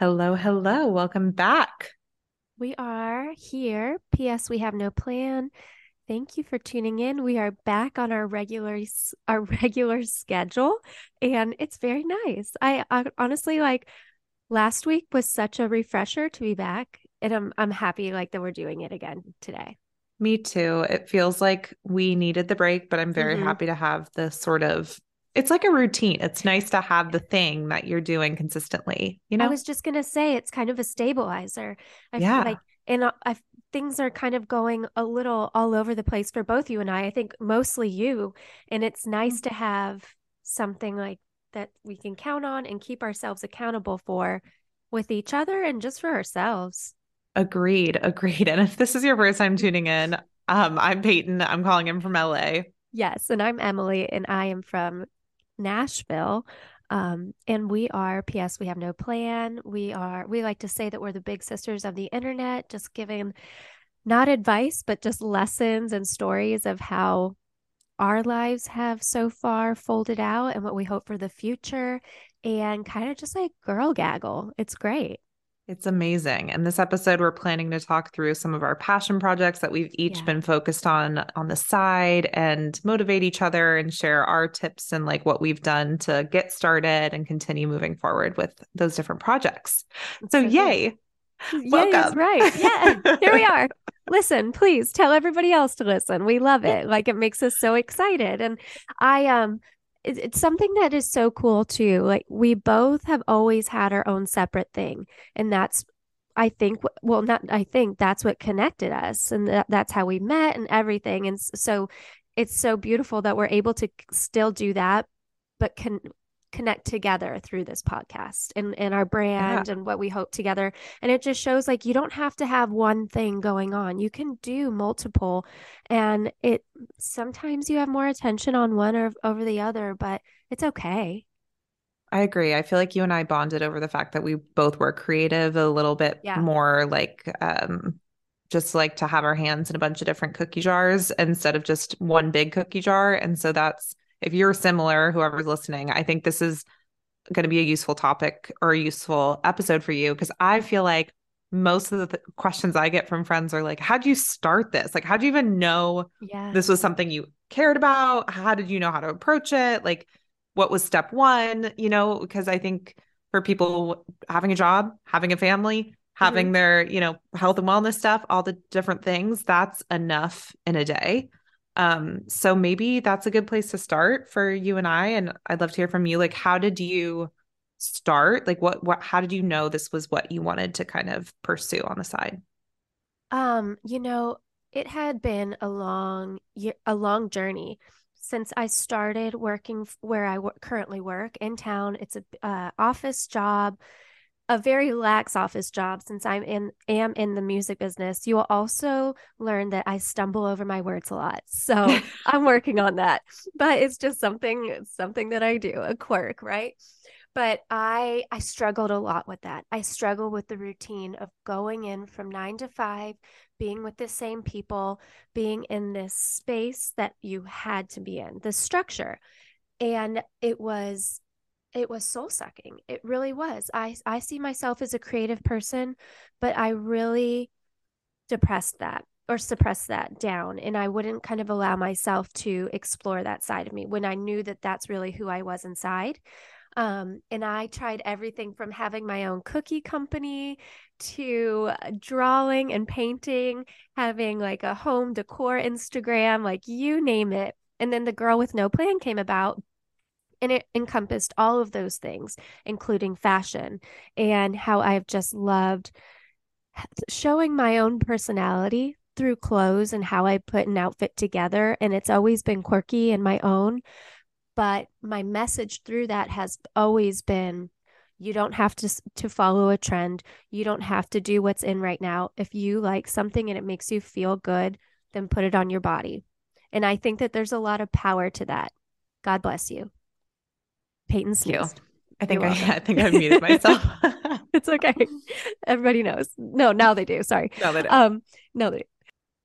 Hello, hello. Welcome back. We are here. P.S. We have no plan. Thank you for tuning in. We are back on our regular our regular schedule, and it's very nice. I, I honestly like last week was such a refresher to be back, and I'm I'm happy like that we're doing it again today. Me too. It feels like we needed the break, but I'm very mm-hmm. happy to have this sort of it's like a routine. It's nice to have the thing that you're doing consistently. You know, I was just gonna say it's kind of a stabilizer. I yeah. feel like, and uh, I, things are kind of going a little all over the place for both you and I. I think mostly you, and it's nice mm-hmm. to have something like that we can count on and keep ourselves accountable for with each other and just for ourselves. Agreed. Agreed. And if this is your first time tuning in, um, I'm Peyton. I'm calling in from LA. Yes, and I'm Emily, and I am from Nashville. Um, and we are, P.S., we have no plan. We are, we like to say that we're the big sisters of the internet, just giving not advice, but just lessons and stories of how our lives have so far folded out and what we hope for the future and kind of just like girl gaggle. It's great. It's amazing. And this episode, we're planning to talk through some of our passion projects that we've each yeah. been focused on on the side and motivate each other and share our tips and like what we've done to get started and continue moving forward with those different projects. So, so yay. Welcome. right. Yeah. Here we are. listen, please tell everybody else to listen. We love it. Like it makes us so excited. And I um it's something that is so cool too. Like we both have always had our own separate thing, and that's I think well not I think that's what connected us, and that, that's how we met and everything. And so it's so beautiful that we're able to still do that, but can connect together through this podcast and, and our brand yeah. and what we hope together. And it just shows like you don't have to have one thing going on. You can do multiple and it sometimes you have more attention on one or over the other, but it's okay. I agree. I feel like you and I bonded over the fact that we both were creative a little bit yeah. more like um just like to have our hands in a bunch of different cookie jars instead of just one big cookie jar. And so that's if you're similar, whoever's listening, I think this is going to be a useful topic or a useful episode for you because I feel like most of the th- questions I get from friends are like, How'd you start this? Like, how'd you even know yes. this was something you cared about? How did you know how to approach it? Like, what was step one? You know, because I think for people having a job, having a family, having mm-hmm. their, you know, health and wellness stuff, all the different things, that's enough in a day. Um, so maybe that's a good place to start for you and I. And I'd love to hear from you. Like, how did you start? Like, what, what, how did you know this was what you wanted to kind of pursue on the side? Um, you know, it had been a long a long journey since I started working where I w- currently work in town. It's a uh, office job a very lax office job since I'm in am in the music business. You will also learn that I stumble over my words a lot. So I'm working on that. But it's just something something that I do, a quirk, right? But I I struggled a lot with that. I struggle with the routine of going in from 9 to 5, being with the same people, being in this space that you had to be in, the structure. And it was it was soul sucking. It really was. I I see myself as a creative person, but I really depressed that or suppressed that down and I wouldn't kind of allow myself to explore that side of me when I knew that that's really who I was inside. Um, and I tried everything from having my own cookie company to drawing and painting, having like a home decor Instagram, like you name it. And then the girl with no plan came about and it encompassed all of those things, including fashion and how I've just loved showing my own personality through clothes and how I put an outfit together. And it's always been quirky and my own. But my message through that has always been you don't have to to follow a trend. You don't have to do what's in right now. If you like something and it makes you feel good, then put it on your body. And I think that there's a lot of power to that. God bless you. Peyton sneezed. I think I, I, think I muted myself. it's okay. Everybody knows. No, now they do. Sorry. No, they do. Um, no, they do.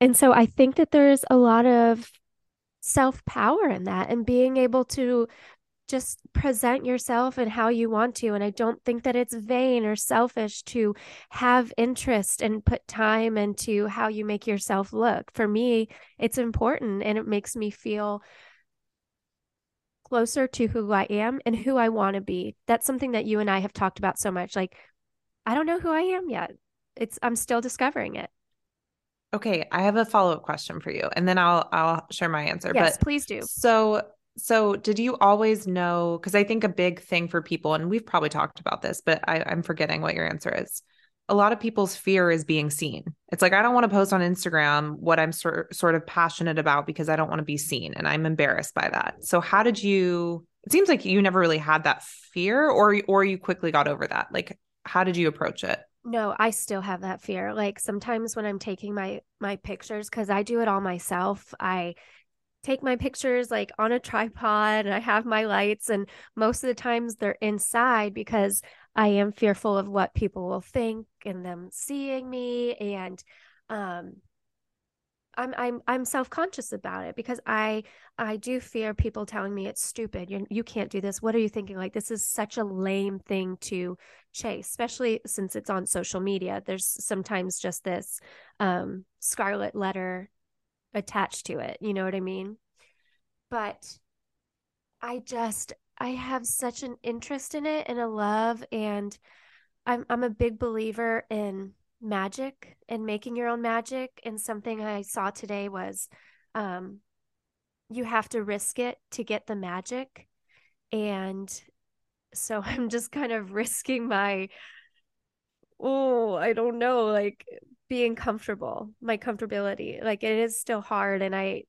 And so I think that there's a lot of self power in that and being able to just present yourself and how you want to. And I don't think that it's vain or selfish to have interest and put time into how you make yourself look. For me, it's important and it makes me feel closer to who I am and who I want to be. That's something that you and I have talked about so much. Like, I don't know who I am yet. It's I'm still discovering it. Okay, I have a follow-up question for you and then I'll I'll share my answer. Yes, but please do. So so did you always know because I think a big thing for people, and we've probably talked about this, but I, I'm forgetting what your answer is. A lot of people's fear is being seen. It's like I don't want to post on Instagram what I'm sort sort of passionate about because I don't want to be seen and I'm embarrassed by that. So how did you it seems like you never really had that fear or or you quickly got over that. Like how did you approach it? No, I still have that fear. Like sometimes when I'm taking my my pictures cuz I do it all myself, I take my pictures like on a tripod and I have my lights and most of the times they're inside because I am fearful of what people will think and them seeing me and um I'm I'm I'm self-conscious about it because I I do fear people telling me it's stupid. You you can't do this. What are you thinking? Like this is such a lame thing to chase, especially since it's on social media. There's sometimes just this um scarlet letter attached to it. You know what I mean? But I just I have such an interest in it and a love and I'm I'm a big believer in magic and making your own magic and something I saw today was um you have to risk it to get the magic and so I'm just kind of risking my oh, I don't know, like being comfortable, my comfortability. Like it is still hard and I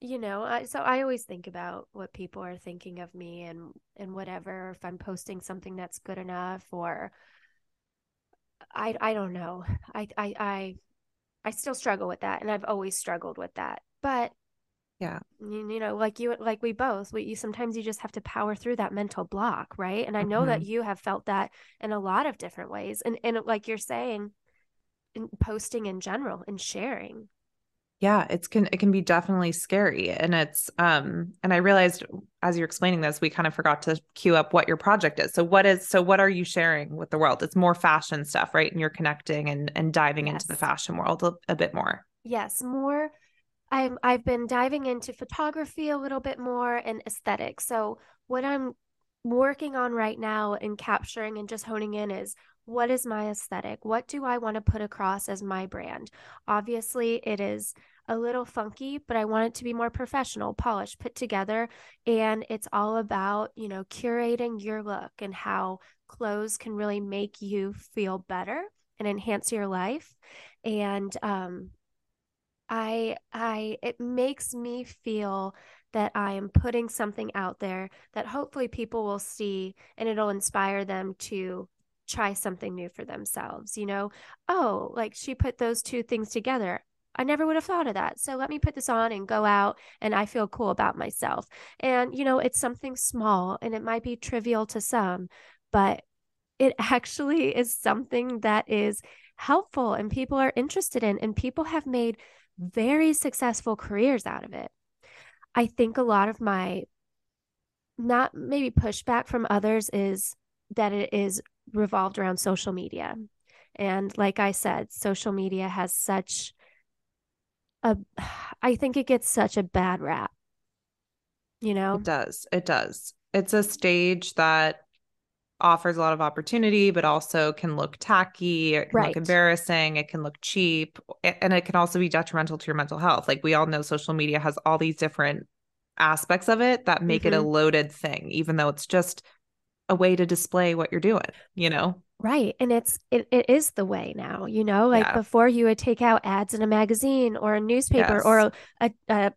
you know, I, so I always think about what people are thinking of me and and whatever if I'm posting something that's good enough or I I don't know. I I I I still struggle with that and I've always struggled with that. But yeah. You, you know, like you like we both, we you sometimes you just have to power through that mental block, right? And I know mm-hmm. that you have felt that in a lot of different ways. And and like you're saying, in posting in general and sharing yeah it's can it can be definitely scary and it's um and i realized as you're explaining this we kind of forgot to queue up what your project is. So what is so what are you sharing with the world? It's more fashion stuff right? And you're connecting and and diving yes. into the fashion world a, a bit more. Yes more i'm i've been diving into photography a little bit more and aesthetics. So what i'm working on right now and capturing and just honing in is what is my aesthetic? What do I want to put across as my brand? Obviously, it is a little funky, but I want it to be more professional, polished, put together. And it's all about, you know, curating your look and how clothes can really make you feel better and enhance your life. And um, I, I, it makes me feel that I am putting something out there that hopefully people will see and it'll inspire them to try something new for themselves. You know, oh, like she put those two things together. I never would have thought of that. So let me put this on and go out and I feel cool about myself. And, you know, it's something small and it might be trivial to some, but it actually is something that is helpful and people are interested in, and people have made very successful careers out of it. I think a lot of my not maybe pushback from others is that it is revolved around social media. And like I said, social media has such a, I think it gets such a bad rap. You know? It does. It does. It's a stage that offers a lot of opportunity, but also can look tacky, it can right. look embarrassing, it can look cheap, and it can also be detrimental to your mental health. Like we all know social media has all these different aspects of it that make mm-hmm. it a mm-hmm. loaded thing, even though it's just a way to display what you're doing, you know? Right. And it's it, it is the way now, you know, like yeah. before you would take out ads in a magazine or a newspaper yes. or a, a, a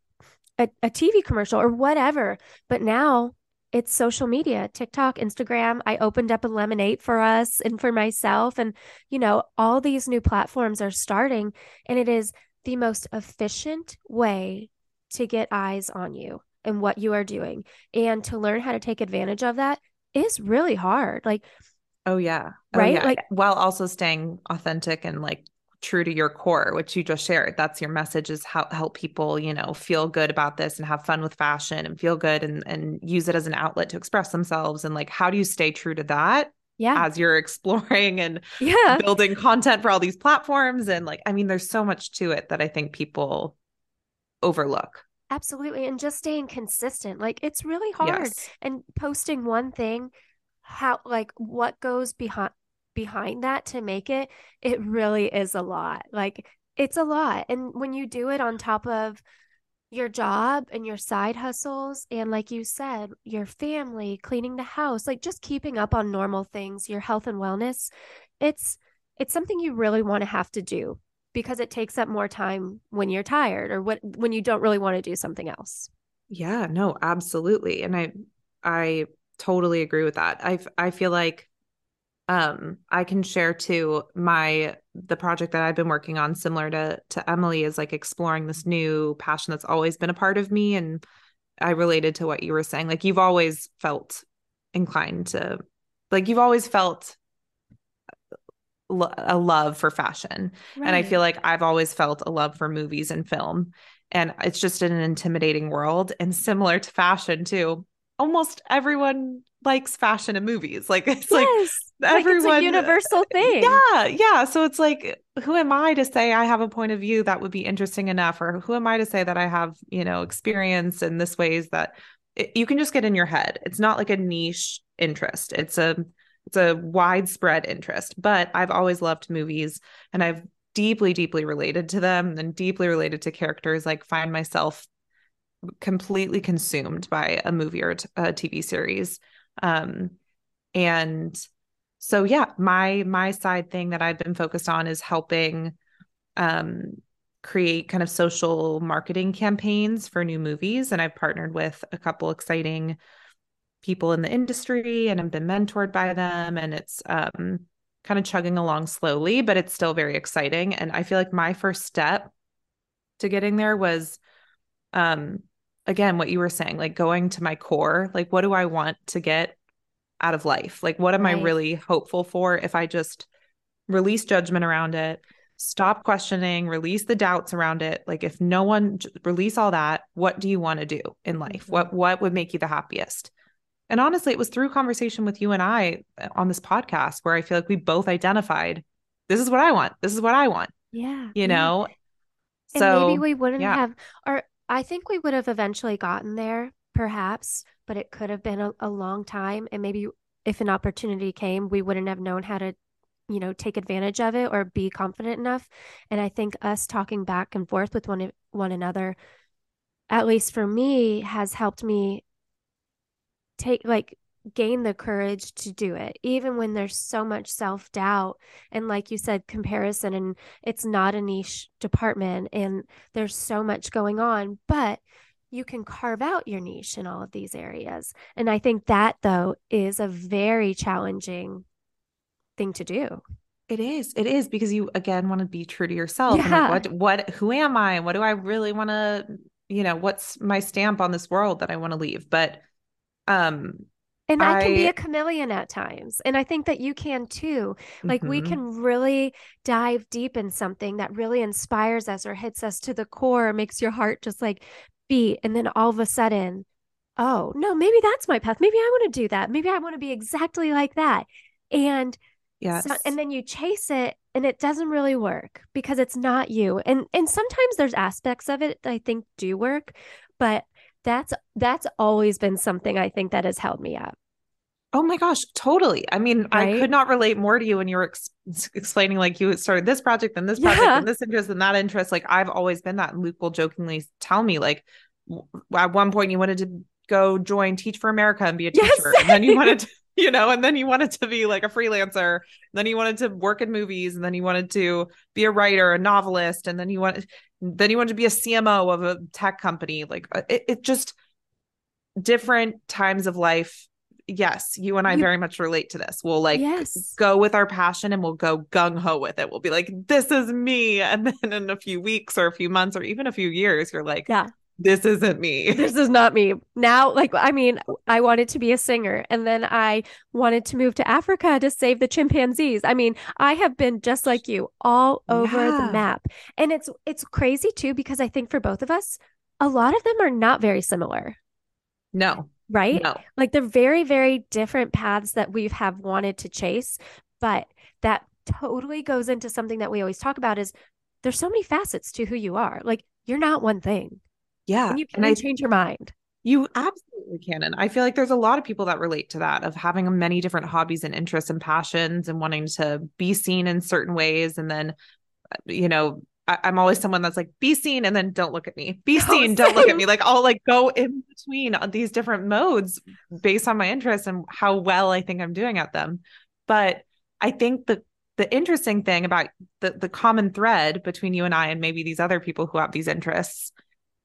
a TV commercial or whatever. But now it's social media, TikTok, Instagram. I opened up a Lemon8 for us and for myself. And, you know, all these new platforms are starting, and it is the most efficient way to get eyes on you and what you are doing. And to learn how to take advantage of that is really hard. Like, oh yeah, oh, right, yeah. like while also staying authentic and like true to your core, which you just shared. That's your message is how help people, you know, feel good about this and have fun with fashion and feel good and and use it as an outlet to express themselves. And like, how do you stay true to that? Yeah. As you're exploring and yeah. building content for all these platforms. And like, I mean, there's so much to it that I think people overlook. Absolutely. And just staying consistent. Like it's really hard. Yes. And posting one thing, how like what goes behind behind that to make it, it really is a lot. Like it's a lot. And when you do it on top of your job and your side hustles and like you said your family cleaning the house like just keeping up on normal things your health and wellness it's it's something you really want to have to do because it takes up more time when you're tired or what when you don't really want to do something else. Yeah no absolutely. And i i totally agree with that. I i feel like um i can share too my the project that i've been working on similar to to emily is like exploring this new passion that's always been a part of me. And i related to what you were saying like you've always felt inclined to like you've always felt a love for fashion right. and i feel like i've always felt a love for movies and film and it's just an intimidating world and similar to fashion too almost everyone likes fashion and movies. Like it's yes, like everyone like it's universal uh, thing. Yeah, yeah. So it's like, who am I to say I have a point of view that would be interesting enough, or who am I to say that I have, you know, experience in this ways that it, you can just get in your head. It's not like a niche interest. It's a it's a widespread interest. But I've always loved movies, and I've deeply, deeply related to them, and deeply related to characters. Like find myself completely consumed by a movie or a TV series. Um, and so yeah, my my side thing that I've been focused on is helping um, create kind of social marketing campaigns for new movies. And I've partnered with a couple exciting people in the industry and I've been mentored by them. And it's um, kind of chugging along slowly, but it's still very exciting. And I feel like my first step to getting there was um, again what you were saying like going to my core like what do i want to get out of life like what am right. i really hopeful for if i just release judgment around it stop questioning release the doubts around it like if no one release all that what do you want to do in life mm-hmm. what what would make you the happiest and honestly it was through conversation with you and i uh, on this podcast where i feel like we both identified this is what i want this is what i want yeah you know yeah. so maybe we wouldn't yeah. have or I think we would have eventually gotten there, perhaps, but it could have been a, a long time. And maybe if an opportunity came, we wouldn't have known how to you know take advantage of it or be confident enough and i think us talking back and forth with one one another at least for me has helped me take like gain the courage to do it, even when there's so much self doubt. And like you said, comparison, and it's not a niche department, and there's so much going on, but you can carve out your niche in all of these areas. And I think that, though, is a very challenging thing to do. It is. It is because you again want to be true to yourself. Yeah. And like, what what who am I? What do I really want to, you know, what's my stamp on this world that I want to leave? But um and I, I, can be a chameleon at times. And I think that you can too. Like mm-hmm. we can really dive deep in something that really inspires us or hits us to the core, makes your heart just like beat. And then all of a sudden, oh, no, maybe that's my path. Maybe I want to do that. Maybe I want to be exactly like that. And yes. So, and then you chase it and it doesn't really work because it's not you. And and sometimes there's aspects of it that I think do work, but that's that's always been something I think that has held me up. Oh my gosh, totally. I mean, right? I could not relate more to you when you were ex- explaining like you started this project and this project yeah. and this interest and that interest. Like I've always been that. And Luke will jokingly tell me like w- at one point you wanted to go join Teach for America and be a teacher, yes. and then you wanted to, you know, and then you wanted to be like a freelancer, then you wanted to work in movies, and then you wanted to be a writer, a novelist, and then you wanted then you wanted to be a CMO of a tech company. Like uh, it, it just different times of life yes, you and I you, very much relate to this. We'll like yes. go with our passion and we'll go gung ho with it. We'll be like, this is me. And then in a few weeks or a few months or even a few years, you're like, yeah, this isn't me. This is not me. Now, like, I mean, I wanted to be a singer and then I wanted to move to Africa to save the chimpanzees. I mean, I have been just like you all over yeah. the map. And it's it's crazy too because I think for both of us, a lot of them are not very similar. No. Right? No. Like they're very, very different paths that we have wanted to chase. But that totally goes into something that we always talk about is there's so many facets to who you are. Like you're not one thing. Yeah. And you can and I, change your mind. You absolutely can. And I feel like there's a lot of people that relate to that of having many different hobbies and interests and passions and wanting to be seen in certain ways. And then, you know, I, am always someone that's like, be seen and then don't look at me. Be oh, seen, don't look at me. Like I'll like go in between these different modes based on my interests and how well I think I'm doing at them. But I think the the interesting thing about the the common thread between you and I and maybe these other people who have these interests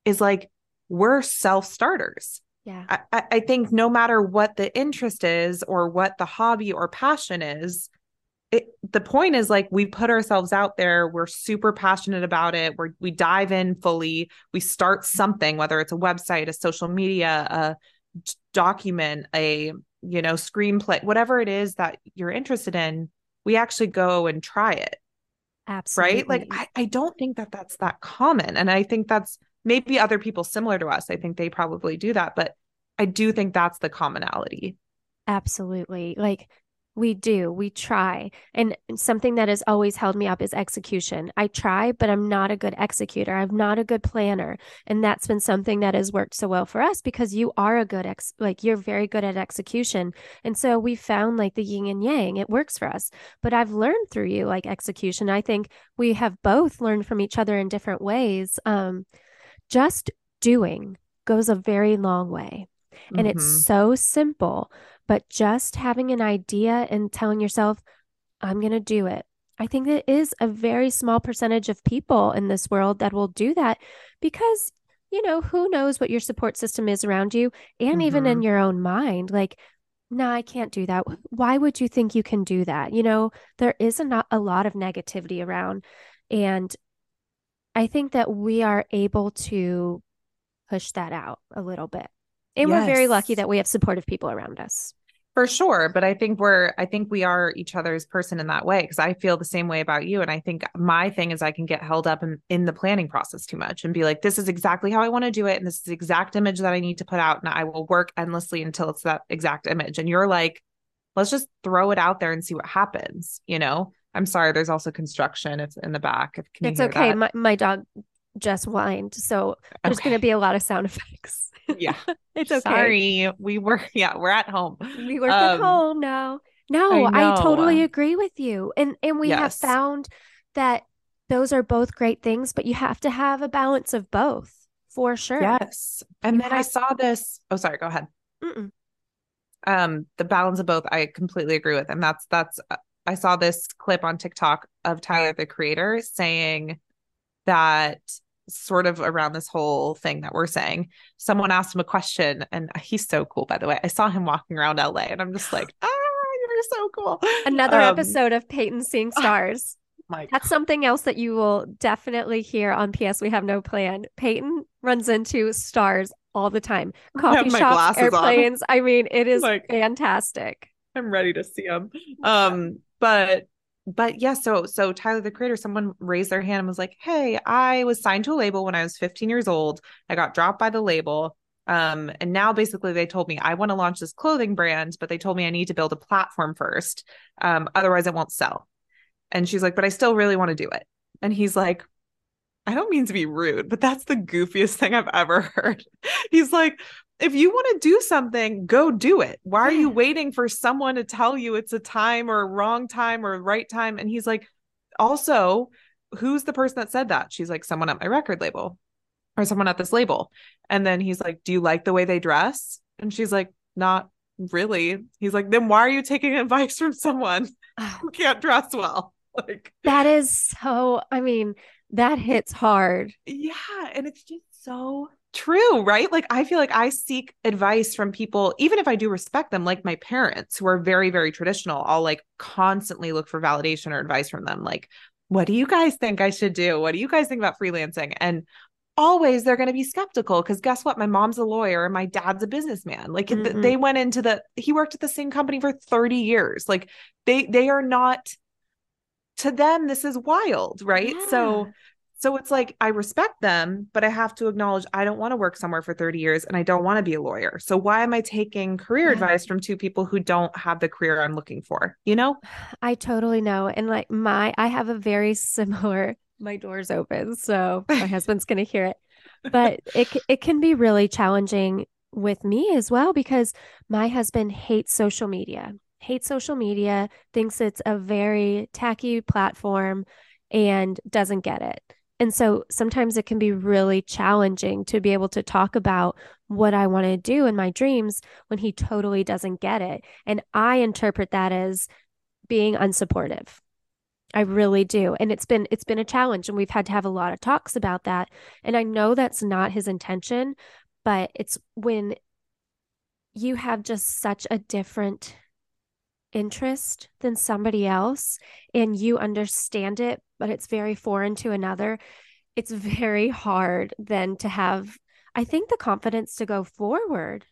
is like we're self starters. Yeah. I, I think no matter what the interest is or what the hobby or passion is, it, the point is like we put ourselves out there we're super passionate about it we we dive in fully we start something whether it's a website a social media a document a you know screenplay whatever it is that you're interested in we actually go and try it absolutely right like I, I don't think that that's that common and i think that's maybe other people similar to us i think they probably do that but i do think that's the commonality. Absolutely. Like we do we try. And something that has always held me up is execution. I try but i'm not a good executor. I'm not a good planner. And that's been something that has worked so well for us because you are a good ex like you're very good at execution. And so we found like the yin and yang. It works for us. But i've learned through you like execution. I think we have both learned from each other in different ways. Um just doing goes a very long way. And mm-hmm. it's so simple, but just having an idea and telling yourself, I'm going to do it. I think it is a very small percentage of people in this world that will do that because, you know, who knows what your support system is around you and mm-hmm. even in mm-hmm. your own mind. Like, no, nah, I can't do that. Why would you think you can do that? You know, there is a, not a lot of negativity around. And I think that we are able to push that out a little bit. And yes. we're very lucky that we have supportive people around us. For sure, but I think we're I think we are each other's person in that way because I feel the same way about you and I think my thing is I can get held up in, in the planning process too much and be like this is exactly how I want to do it and this is the exact image that I need to put out and I will work endlessly until it's that exact image and you're like let's just throw it out there and see what happens, you know? I'm sorry. There's also construction. It's in the back. It's okay. My, my dog just whined, so there's okay. going to be a lot of sound effects. yeah, it's okay. Sorry, we were. Yeah, we're at home. We work um, at home now. No, I, I, totally agree with you, and and we yes. have found that those are both great things, but you have to have a balance of both for sure. Yes, and then I saw this. Oh, sorry. Go ahead. Mm-mm. Um, the balance of both, I completely agree with, and that's that's uh, I saw this clip on TikTok of Tyler the creator saying that sort of around this whole thing that we're saying. Someone asked him a question and he's so cool by the way. I saw him walking around LA and I'm just like, "Ah, you're so cool." Another um, episode of Peyton seeing stars. My That's something else that you will definitely hear on PS We Have No Plan. Peyton runs into stars all the time. Coffee shops, airplanes. On. I mean, it is like, fantastic. I'm ready to see them. Um but but yeah, so so Tyler the creator, someone raised their hand and was like, "Hey, I was signed to a label when I was 15 years old. I got dropped by the label. Um, and now basically they told me I want to launch this clothing brand, but they told me I need to build a platform first. Um, otherwise it won't sell." And she's like, "But I still really want to do it." And he's like, I don't mean to be rude, but that's the goofiest thing I've ever heard. He's like, if you want to do something, go do it. Why are you waiting for someone to tell you it's a time or a wrong time or right time? And he's like, also, who's the person that said that? She's like, someone at my record label or someone at this label. And then he's like, Do you like the way they dress? And she's like, Not really. He's like, Then why are you taking advice from someone who can't dress well? Like, that is so, I mean, that hits hard. Yeah. And it's just so true, right? Like I feel like I seek advice from people, even if I do respect them, like my parents who are very, very traditional. I'll like constantly look for validation or advice from them. Like, what do you guys think I should do? What do you guys think about freelancing? And always they're going to be skeptical because guess what my mom's a lawyer and my dad's a businessman like mm-hmm. they went into the he worked at the same company for 30 years like they they are not to them this is wild right yeah. so so it's like I respect them, but I have to acknowledge I don't want to work somewhere for 30 years and I don't want to be a lawyer. So why am I taking career yeah. advice from two people who don't have the career I'm looking for? You know? I totally know. And like my I have a very similar my door's open, so my husband's going to hear it. But it it can be really challenging with me as well because my husband hates social media. Hates social media, thinks it's a very tacky platform and doesn't get it. And so sometimes it can be really challenging to be able to talk about what I want to do in my dreams when he totally doesn't get it. And I interpret that as being unsupportive. I really do. And it's been it's been a challenge and we've had to have a lot of talks about that. And I know that's not his intention, but it's when you have just such a different interest than somebody else and you understand it but it's very foreign to another, it's very hard then to have, I think, the confidence to go forward.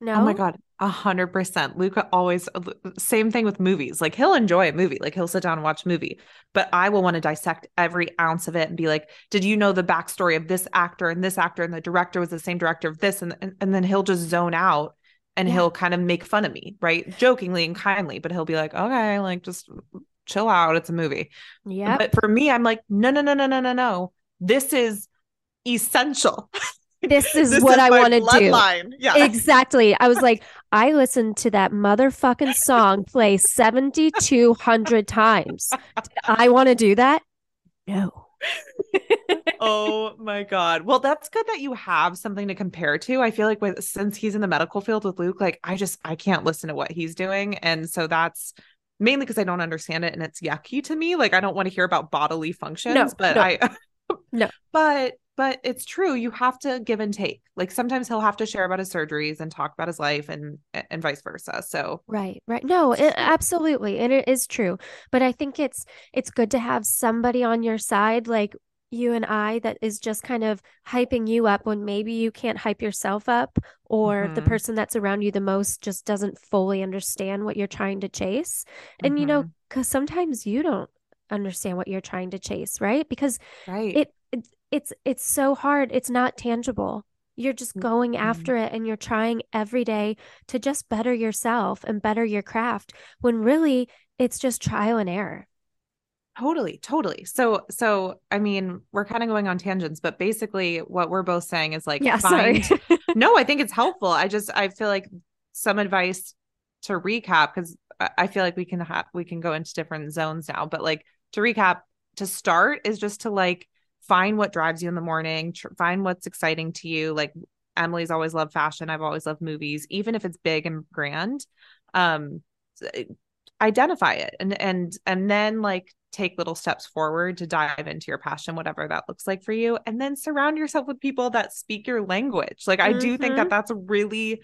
No. Oh my God. A hundred percent. Luca always uh, same thing with movies. Like he'll enjoy a movie. Like he'll sit down and watch a movie. But I will want to dissect every ounce of it and be like, did you know the backstory of this actor and this actor and the director was the same director of this? And and, and then he'll just zone out and yeah. he'll kind of make fun of me, right? Jokingly and kindly, but he'll be like, okay, like just chill out. It's a movie. Yeah. But for me, I'm like, no, no, no, no, no, no, no. This is essential. This is this what is I want to do. Yeah. Exactly. I was like, I listened to that motherfucking song play 7,200 times. Did I want to do that? No. oh my god. Well, that's good that you have something to compare to. I feel like with since he's in the medical field with Luke, like I just I can't listen to what he's doing and so that's mainly because I don't understand it and it's yucky to me. Like I don't want to hear about bodily functions, no, but no. I no. But but it's true. You have to give and take. Like sometimes he'll have to share about his surgeries and talk about his life and and vice versa. So right, right. No, it, absolutely, and it is true. But I think it's it's good to have somebody on your side. Like you and I that is just kind of hyping you up when maybe you can't hype yourself up or mm-hmm. the person that's around you the most just doesn't fully understand what you're trying to chase. And mm-hmm. you know, mm-hmm. cuz sometimes you don't understand what you're trying to chase, right? Because right. It, it it's it's so hard. It's not tangible. You're just going mm-hmm. after it and you're trying every day to just better yourself and better your craft when really it's just trial and error. Totally, totally. So, so I mean, we're kind of going on tangents, but basically, what we're both saying is like, yeah, find. no, I think it's helpful. I just, I feel like some advice to recap because I feel like we can have we can go into different zones now, but like to recap, to start is just to like find what drives you in the morning, tr- find what's exciting to you. Like Emily's always loved fashion. I've always loved movies, even if it's big and grand. Um, identify it and and and then like take little steps forward to dive into your passion whatever that looks like for you and then surround yourself with people that speak your language like mm-hmm. i do think that mm-hmm. that's really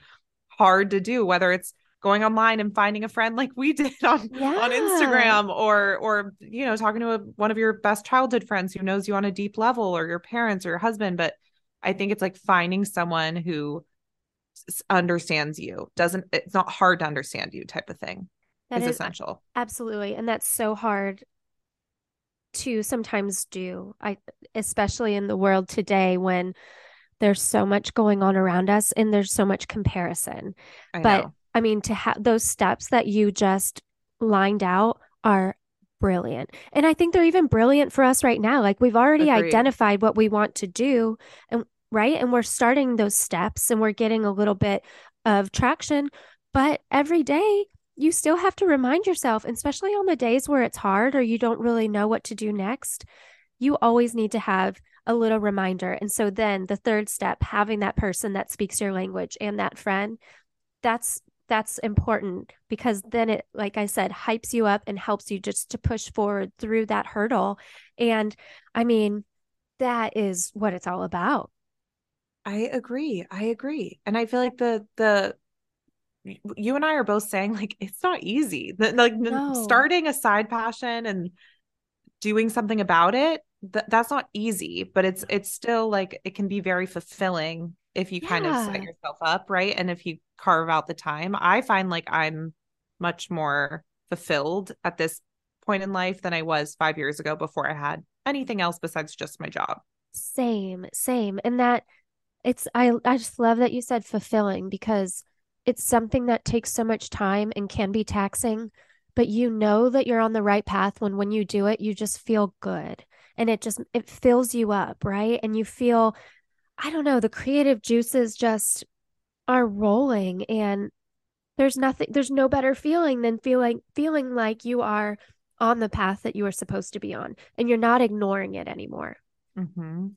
hard to do whether it's going online and finding a friend like we did on yeah. on Instagram or or you know talking to a, one of your best childhood friends who knows you on a deep level or your parents or your husband but i think it's like finding someone who understands you doesn't it's not hard to understand you type of thing that is, is essential. Absolutely. And that's so hard to sometimes do. I especially in the world today when there's so much going on around us and there's so much comparison. I but know. I mean to have those steps that you just lined out are brilliant. And I think they're even brilliant for us right now. Like we've already Agreed. identified what we want to do and right and we're starting those steps and we're getting a little bit of traction, but every day you still have to remind yourself, especially on the days where it's hard or you don't really know what to do next, you always need to have a little reminder. And so then the third step, having that person that speaks your language and that friend, that's that's important because then it like I said hypes you up and helps you just to push forward through that hurdle. And I mean, that is what it's all about. I agree. I agree. And I feel like the the you and I are both saying like it's not easy. Like no. starting a side passion and doing something about it th- that's not easy, but it's it's still like it can be very fulfilling if you yeah. kind of set yourself up, right? And if you carve out the time. I find like I'm much more fulfilled at this point in life than I was 5 years ago before I had anything else besides just my job. Same, same. And that it's I I just love that you said fulfilling because it's something that takes so much time and can be taxing, but you know that you're on the right path when when you do it, you just feel good and it just it fills you up, right? And you feel I don't know, the creative juices just are rolling and there's nothing there's no better feeling than feeling feeling like you are on the path that you are supposed to be on and you're not ignoring it anymore mm-hmm.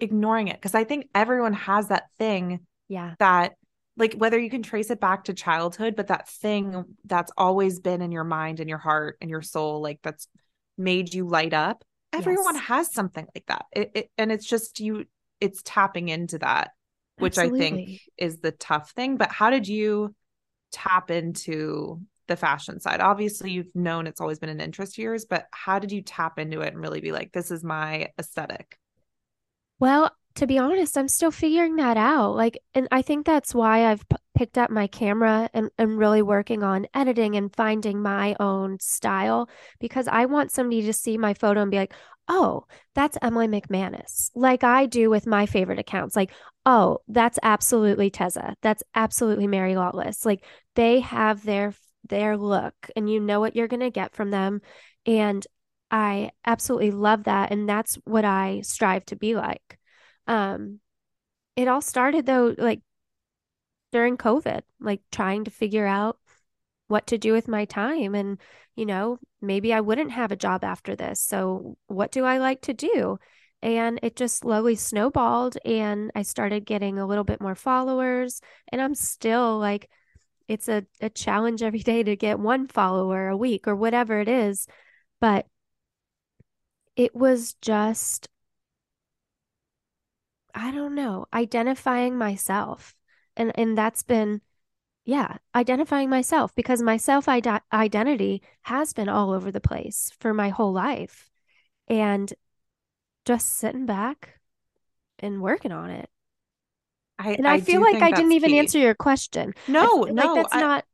ignoring it because i think everyone has that thing yeah that like whether you can trace it back to childhood but that thing that's always been in your mind and your heart and your soul like that's made you light up everyone yes. has something like that it, it, and it's just you it's tapping into that which Absolutely. i think is the tough thing but how did you tap into the fashion side? Obviously, you've known it's always been an interest of yours, but how did you tap into it and really be like, this is my aesthetic? Well, to be honest, I'm still figuring that out. Like, and I think that's why I've p- picked up my camera and, and really working on editing and finding my own style because I want somebody to see my photo and be like, oh, that's Emily McManus, like I do with my favorite accounts. Like, oh, that's absolutely Tezza. That's absolutely Mary Lawless. Like, they have their their look and you know what you're going to get from them. And I absolutely love that. And that's what I strive to be like. Um, it all started though, like during COVID, like trying to figure out what to do with my time. And, you know, maybe I wouldn't have a job after this. So, what do I like to do? And it just slowly snowballed. And I started getting a little bit more followers. And I'm still like, it's a, a challenge every day to get one follower a week or whatever it is. But it was just, I don't know, identifying myself. And, and that's been, yeah, identifying myself because my self identity has been all over the place for my whole life. And just sitting back and working on it. I, and I, I feel like I didn't even key. answer your question. No, no, like that's I, not.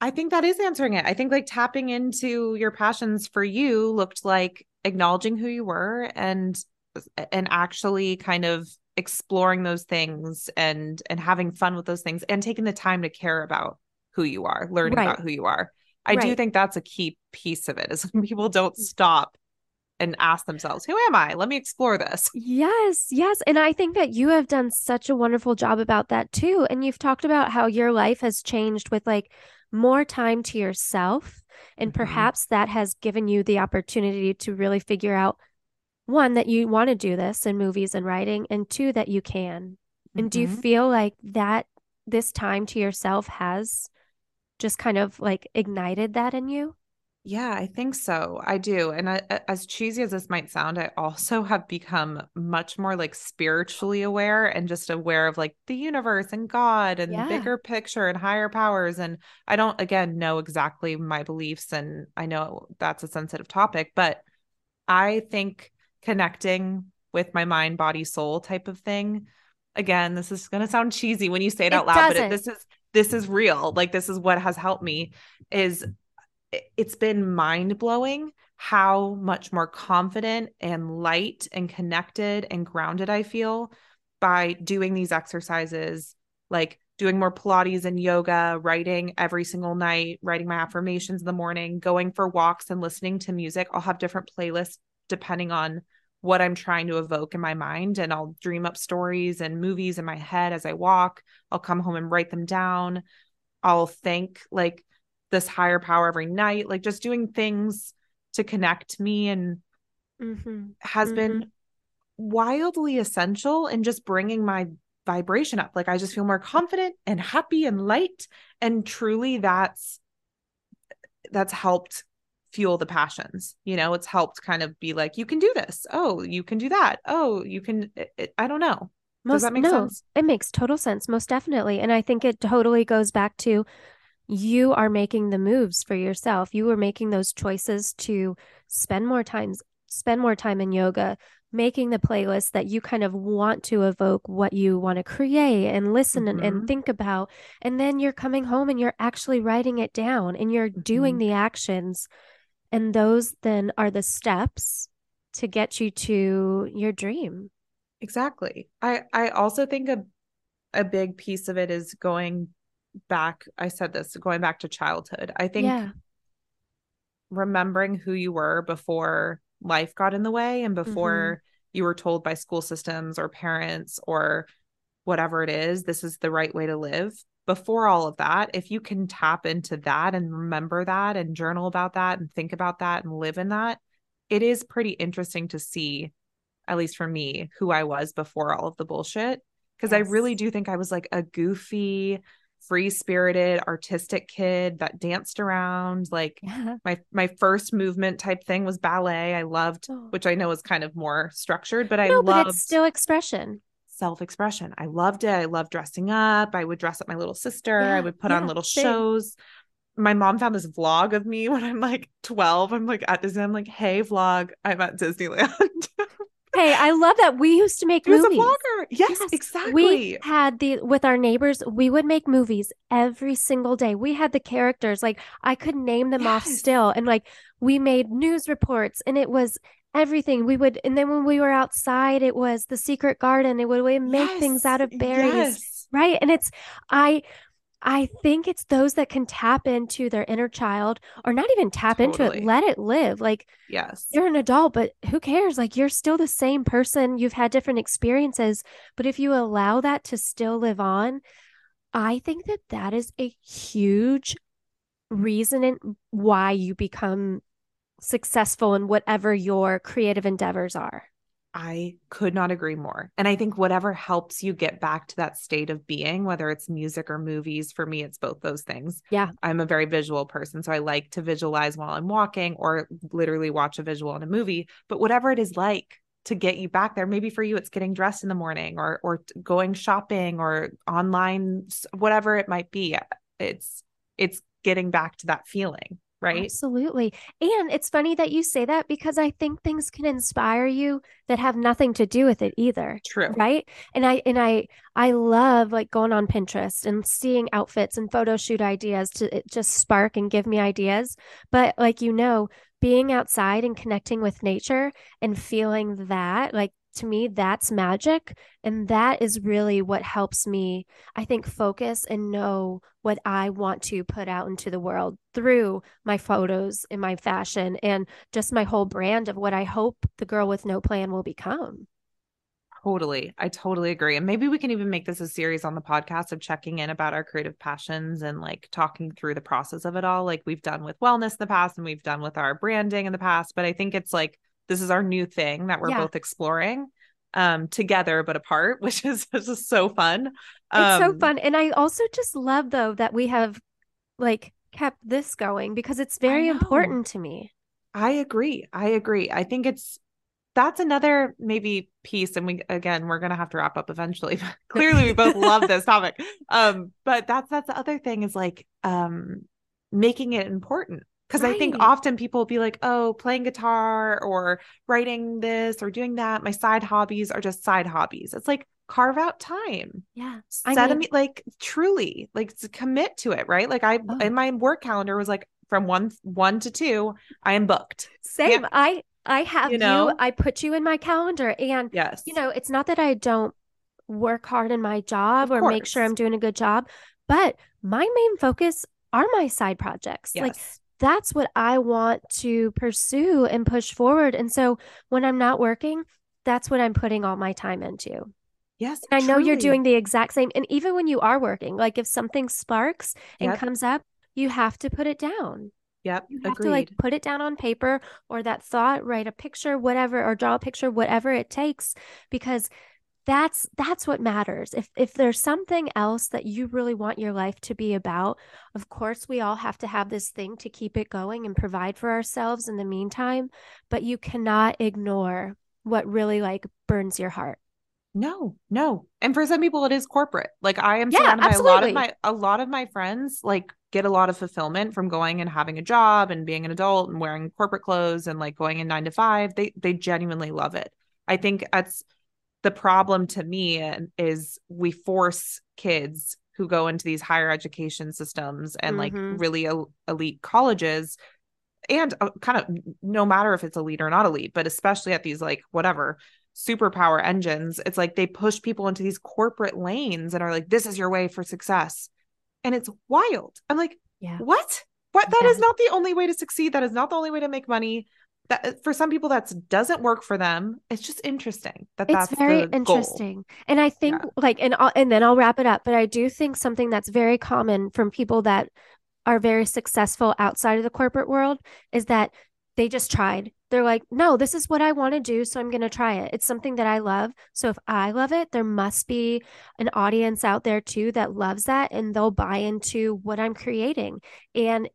I think that is answering it. I think like tapping into your passions for you looked like acknowledging who you were and and actually kind of exploring those things and and having fun with those things and taking the time to care about who you are, learning right. about who you are. I right. do think that's a key piece of it is when people don't mm. stop and ask themselves, who am I? Let me explore this. Yes, yes. And I think that you have done such a wonderful job about that too. And you've talked about how your life has changed with like more time to yourself. And mm-hmm. perhaps that has given you the opportunity to really figure out one, that you want to do this in movies and writing, and two, that you can. And mm-hmm. do you mm-hmm. feel like that this time to yourself has just kind of like ignited that in you? Yeah, I think so. I do. And I, as cheesy as this might sound, I also have become much more like spiritually aware and just aware of like the universe and God and yeah. bigger picture and higher powers. And I don't, again, know exactly my beliefs. And I know that's a sensitive topic, but I think connecting with my mind, body, soul type of thing. Again, this is going to sound cheesy when you say it, it out loud, doesn't. but it, this is this is real. Like this is what has helped me is it's been mind blowing how much more confident and light and connected and grounded I feel by doing these exercises, like doing more Pilates and yoga, writing every single night, writing my affirmations in the morning, going for walks and listening to music. I'll have different playlists depending on what I'm trying to evoke in my mind. And I'll dream up stories and movies in my head as I walk. I'll come home and write them down. I'll think like this higher power every night, like just doing things to connect me and mm-hmm. has mm-hmm. been wildly essential in just bringing my vibration up. Like I just feel more confident and happy and light. And truly that's that's helped fuel the passions. You know, it's helped kind of be like, you can do this. Oh, you can do that. Oh, you can it, it, I don't know. Most, Does that make no, sense? It makes total sense, most definitely. And I think it totally goes back to you are making the moves for yourself. You are making those choices to spend more time spend more time in yoga, making the playlist that you kind of want to evoke what you want to create and listen mm-hmm. and, and, mm-hmm. think about. And then you're coming home and you're actually writing it down and you're mm-hmm. doing the actions. And those then are the steps to get you to your dream. Exactly. I I also think a a big piece of it is going back. I said this, going back to childhood. I think yeah. remembering who you were before life got in the way and before mm-hmm. you were told by school systems or parents or whatever it is, this is the right way to live. Before all of that, if you can tap into that and remember that and journal about that and think about that and live in that, it is pretty interesting to see, at least for me, who I was before all of the bullshit. Because yes. I really do think I was like a goofy, free spirited, artistic kid that danced around. Like yeah. my my first movement type thing was ballet. I loved, oh. which I know is kind of more structured, but I no, loved but it's still expression. Self expression. I loved it. I loved dressing up. I would dress up my little sister. Yeah, I would put yeah, on little same. shows my mom found this vlog of me when I'm like 12. I'm like at Disney. I'm like, hey, vlog, I'm at Disneyland. hey, I love that. We used to make he movies. Was a vlogger. Yes, yes, exactly. We had the with our neighbors, we would make movies every single day. We had the characters, like I could name them yes. off still. And like we made news reports and it was everything we would and then when we were outside it was the secret garden it would we make yes. things out of berries yes. right and it's i I think it's those that can tap into their inner child or not even tap totally. into it, let it live. Like, yes, you're an adult, but who cares? Like, you're still the same person. You've had different experiences. But if you allow that to still live on, I think that that is a huge reason why you become successful in whatever your creative endeavors are. I could not agree more. And I think whatever helps you get back to that state of being, whether it's music or movies, for me, it's both those things. Yeah. I'm a very visual person. So I like to visualize while I'm walking or literally watch a visual in a movie. But whatever it is like to get you back there, maybe for you, it's getting dressed in the morning or, or going shopping or online, whatever it might be. It's, it's getting back to that feeling right? Absolutely. And it's funny that you say that because I think things can inspire you that have nothing to do with it either. True. Right? And I and I I love like going on Pinterest and seeing outfits and photo shoot ideas to just spark and give me ideas. But like you know, being outside and connecting with nature and feeling that like to me that's magic and that is really what helps me i think focus and know what i want to put out into the world through my photos and my fashion and just my whole brand of what i hope the girl with no plan will become Totally. I totally agree. And maybe we can even make this a series on the podcast of checking in about our creative passions and like talking through the process of it all, like we've done with wellness in the past and we've done with our branding in the past. But I think it's like this is our new thing that we're yeah. both exploring um together but apart which is just so fun. Um, it's so um, fun. And i also just love though that we have like kept this going because it's very important to me. I agree. I agree. I think it's that's another maybe piece and we again we're gonna have to wrap up eventually clearly we both love this topic. Um but that's that's the other thing is like um making it important because right. I think often people will be like, oh, playing guitar or writing this or doing that. My side hobbies are just side hobbies. It's like carve out time. Yeah. Set I mean, a, like truly like commit to it, right? Like I oh. in my work calendar was like from one one to two, I am booked. Same. Yeah. I I have you, know? you. I put you in my calendar. And yes, you know, it's not that I don't work hard in my job of or course. make sure I'm doing a good job, but my main focus are my side projects. Yes. Like that's what I want to pursue and push forward. And so when I'm not working, that's what I'm putting all my time into. Yes. I know you're doing the exact same. And even when you are working, like if something sparks and yep. comes up, you have to put it down. Yep. You have Agreed. to like put it down on paper or that thought, write a picture, whatever, or draw a picture, whatever it takes, because that's that's what matters. If if there's something else that you really want your life to be about of course we all have to have this thing to keep it going and provide for ourselves in the meantime but you cannot ignore what really like burns your heart. No no and for some people it is corporate. Like i am yeah, surrounded absolutely. by a lot of my a lot of my friends like get a lot of fulfillment from going and having a job and being an adult and wearing corporate clothes and like going in 9 to 5 they they genuinely love it. I think that's the problem to me is we force kids who go into these higher education systems and mm-hmm. like really elite colleges and uh, kind of no matter if it's elite or not elite but especially at these like whatever superpower engines it's like they push people into these corporate lanes and are like this is your way for success. And it's wild. I'm like yeah. What? What? That is not the only way to succeed. That is not the only way to make money that uh, for some people that doesn't work for them. It's just interesting that that's it's very interesting goal. and i think yeah. like and I'll, and then i'll wrap it up but i do think something that's very common from people that are very successful outside of the corporate world is that they just tried. They're like no this is what i want to do so i'm going to try it. It's something that i love. So if i love it there must be an audience out there too that loves that and they'll buy into what i'm creating. And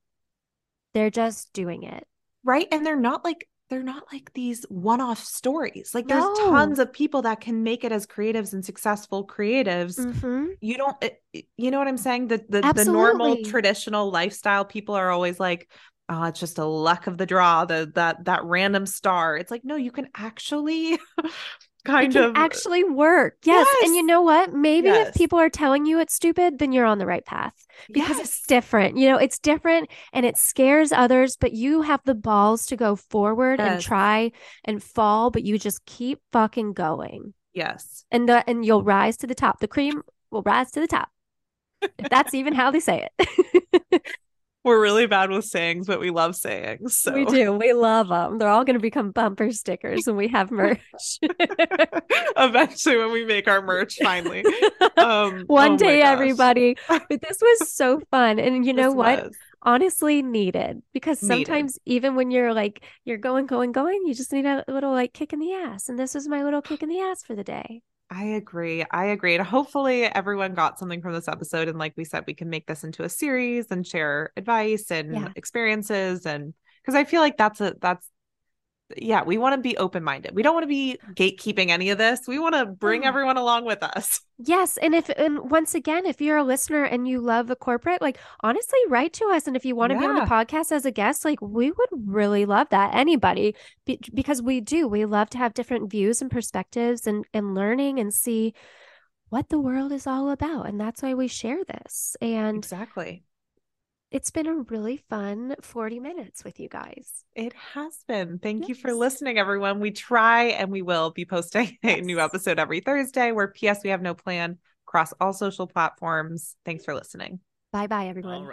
they're just doing it right? And they're not like they're not like these one-off stories. Like there's no. tons of people that can make it as creatives and successful creatives. Mm-hmm. you don't eh, you know what i'm saying? The the, the normal traditional lifestyle people are always like oh it's just a luck of the draw the that that random star. It's like no you can actually kind of uh, actually work. Yes. yes. And you know what? Maybe yes. if people are telling you it's stupid, then you're on the right path because yes. it's different. You know, it's different and it scares others, but you have the balls to go forward and try and fall, but you just keep fucking going. Yes. And the, and you'll rise to the top. The cream will rise to the top. if that's even how they say it. We're really bad with sayings, but we love sayings. So. We do. We love them. They're all going to become bumper stickers when we have merch. Eventually, when we make our merch, finally. Um, One oh day, everybody. But this was so fun. And you know this what? Was. Honestly, needed because sometimes, needed. even when you're like, you're going, going, going, you just need a little like kick in the ass. And this was my little kick in the ass for the day. I agree. I agree. And hopefully everyone got something from this episode. And like we said, we can make this into a series and share advice and yeah. experiences. And because I feel like that's a that's yeah, we want to be open minded. We don't want to be gatekeeping any of this. We want to bring yeah. everyone along with us. Yes. And if, and once again, if you're a listener and you love the corporate, like honestly, write to us. And if you want to yeah. be on the podcast as a guest, like we would really love that. Anybody, be, because we do, we love to have different views and perspectives and, and learning and see what the world is all about. And that's why we share this. And exactly it's been a really fun 40 minutes with you guys. It has been. Thank yes. you for listening, everyone. We try and we will be posting a yes. new episode every Thursday. Where PS, we have no plan across all social platforms. Thanks for listening. Bye bye, everyone.